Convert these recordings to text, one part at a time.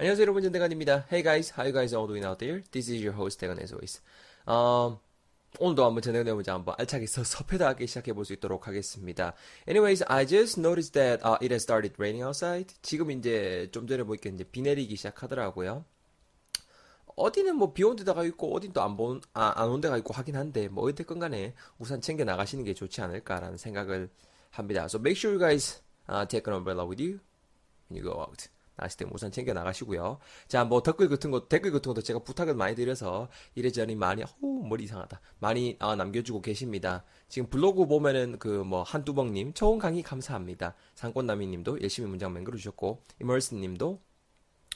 안녕하세요 여러분 전대관입니다. Hey guys, how you guys all doing out there? This is your host 대관 as always. 어, 오늘도 한번 전대관의 문제 한번 알차게 서, 섭해하게 시작해 볼 수 있도록 하겠습니다. Anyways, I just noticed that uh, it has started raining outside. 지금 이제 좀 전에 보니까 이제 비 내리기 시작하더라고요. 어디는 뭐 비 온 데다가 있고 어딘 또 안 본, 아, 안온 데가 있고 하긴 한데 뭐 어쨌든 간에 우산 챙겨 나가시는 게 좋지 않을까라는 생각을 합니다. So make sure you guys uh, take an umbrella with you when you go out. 나가실 때 우산 챙겨 나가시고요. 자, 뭐 댓글 같은 거, 댓글 같은 것도 제가 부탁을 많이 드려서 이래저래 많이, 오, 머리 이상하다. 많이 아, 남겨주고 계십니다. 지금 블로그 보면은 그 뭐 한두벅님, 좋은 강의 감사합니다. 상권남이님도 열심히 문장 맹글어 주셨고, 이멀스님도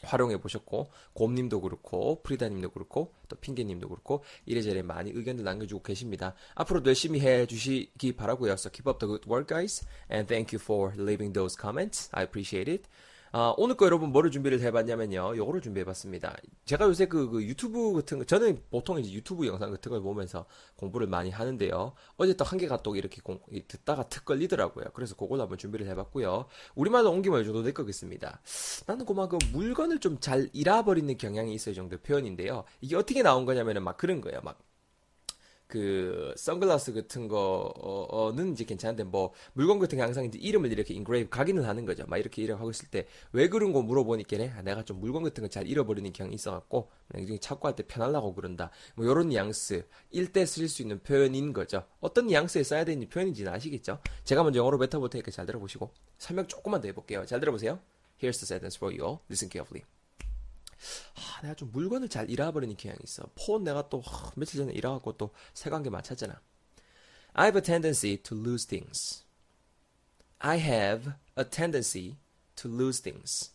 활용해 보셨고 곰님도 그렇고 프리다님도 그렇고 또 핑계님도 그렇고 이래저래 많이 의견들 남겨주고 계십니다. 앞으로도 열심히 해주시기 바라고요. So keep up the good work, guys, and thank you for leaving those comments. I appreciate it. 아, 오늘 거 여러분 뭐를 준비를 해봤냐면요. 요거를 준비해봤습니다. 제가 요새 그, 그, 유튜브 같은 거, 저는 보통 이제 유튜브 영상 같은 걸 보면서 공부를 많이 하는데요. 어제 또 한 개가 또 이렇게 공, 듣다가 턱 걸리더라고요. 그래서 그걸 한번 준비를 해봤고요. 우리말로 옮기면 이 정도 될 거겠습니다. 나는 그만 그 물건을 좀 잘 잃어버리는 경향이 있어요 정도 표현인데요. 이게 어떻게 나온 거냐면은 막 그런 거예요. 막 그 선글라스 같은 거는 이제 괜찮은데 뭐 물건 같은 게 항상 이제 이름을 이렇게 engrave 각인을 하는 거죠. 막 이렇게 이렇게 하고 있을 때 왜 그런 거 물어보니까 아, 내가 좀 물건 같은 거 잘 잃어버리는 경향이 있어갖고 나중에 찾고 할 때 편하려고 그런다. 뭐 이런 뉘앙스 일대 쓸수 있는 표현인 거죠. 어떤 뉘앙스에 써야 되는 표현인지는 아시겠죠? 제가 먼저 영어로 뱉어볼 테니까 잘 들어보시고 설명 조금만 더 해볼게요. 잘 들어보세요. Here's the sentence for you all. Listen carefully. 아, 내가 좀 물건을 잘 잃어버리는 경향이 있어. 폰 내가 또 하, 며칠 전에 잃어갖고 또 새간 게 맞췄잖아. I have a tendency to lose things. I have a tendency to lose things.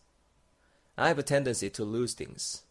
I have a tendency to lose things.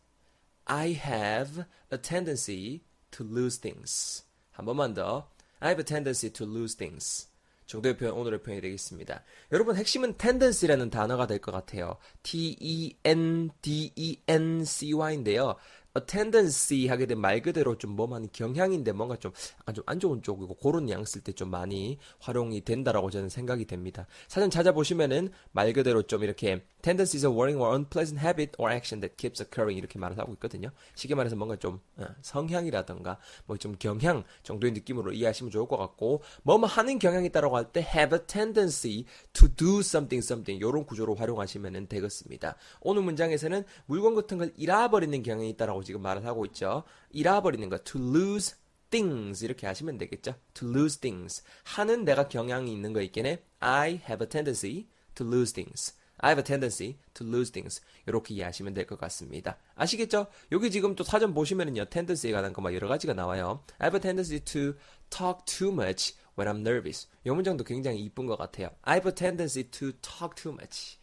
I have a tendency to lose things. 한 번만 더. I have a tendency to lose things. 정도의 표현, 오늘의 표현이 되겠습니다. 여러분, 핵심은 tendency라는 단어가 될 것 같아요. T-E-N-D-E-N-C-Y인데요. A tendency 하게 된말 그대로 좀 뭐만 경향인데 뭔가 좀 약간 좀 안 좋은 쪽이고 그런 뉘앙스 쓸때좀 많이 활용이 된다라고 저는 생각이 됩니다. 사전 찾아보시면은 말 그대로 좀 이렇게 tendency is a worrying or unpleasant habit or action that keeps occurring 이렇게 말을 하고 있거든요. 쉽게 말해서 뭔가 좀 어, 성향이라던가 뭐 좀 경향 정도의 느낌으로 이해하시면 좋을 것 같고 뭐뭐 하는 경향이 있다라고 할 때 have a tendency to do something something 이런 구조로 활용하시면 되겠습니다. 오늘 문장에서는 물건 같은 걸 잃어버리는 경향이 있다라고 지금 말을 하고 있죠. 잃어버리는 거 to lose things 이렇게 하시면 되겠죠. to lose things 하는 내가 경향이 있는 거 있겠네. I have a tendency to lose things. I have a tendency to lose things. 이렇게 이해하시면 될 것 같습니다. 아시겠죠? 여기 지금 또 사전 보시면은요, tendency에 관한 거 막 여러 가지가 나와요. I have a tendency to talk too much when I'm nervous. 이 문장도 굉장히 이쁜 것 같아요. I have a tendency to talk too much.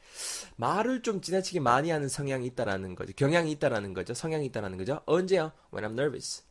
말을 좀 지나치게 많이 하는 성향이 있다라는 거죠. 경향이 있다라는 거죠. 성향이 있다라는 거죠. 언제요? When I'm nervous.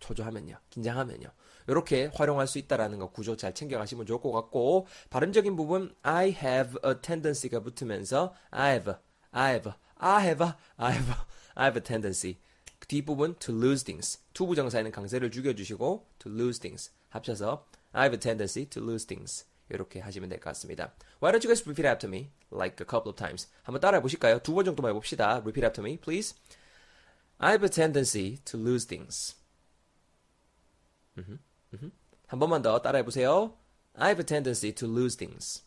초조하면요. 긴장하면요. 이렇게 활용할 수 있다라는 거 구조 잘 챙겨가시면 좋을 것 같고 발음적인 부분 I have a tendency가 붙으면서 I have, I have, I have, I have, I have a tendency 뒷부분 to lose things 투부정사에는 강세를 죽여주시고 to lose things 합쳐서 I have a tendency to lose things 이렇게 하시면 될 것 같습니다. Why don't you guys repeat after me like a couple of times? 한번 따라해 보실까요? 두 번 정도만 해봅시다. Repeat after me, please. I have a tendency to lose things. 음흠, 음흠. 한 번만 더 따라해 보세요. I have a tendency to lose things.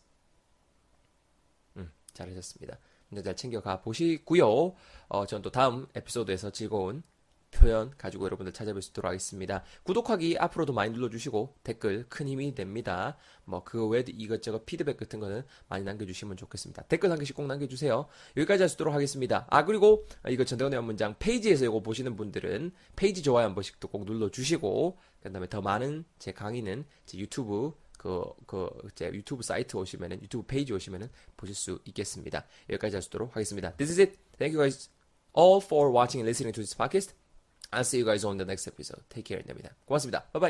음, 잘하셨습니다. 잘 챙겨가 보시고요. 어, 전 또 다음 에피소드에서 즐거운 표현 가지고 여러분들 찾아뵐 수 있도록 하겠습니다. 구독하기 앞으로도 많이 눌러주시고 댓글 큰 힘이 됩니다. 뭐 그거 외에 이것저것 피드백 같은 거는 많이 남겨주시면 좋겠습니다. 댓글 한 개씩 꼭 남겨주세요. 여기까지 하시도록 하겠습니다. 아 그리고 이거 전대건의 문장 페이지에서 이거 보시는 분들은 페이지 좋아요 한 번씩 꼭 눌러주시고 그 다음에 더 많은 제 강의는 제 유튜브 그, 그, 제 유튜브 사이트 오시면은, 유튜브 페이지 오시면은 보실 수 있겠습니다. 여기까지 하시도록 하겠습니다. This is it. Thank you guys all for watching and listening to this podcast. I'll see you guys on the next episode. Take care, 됩니다. 고맙습니다. Bye bye.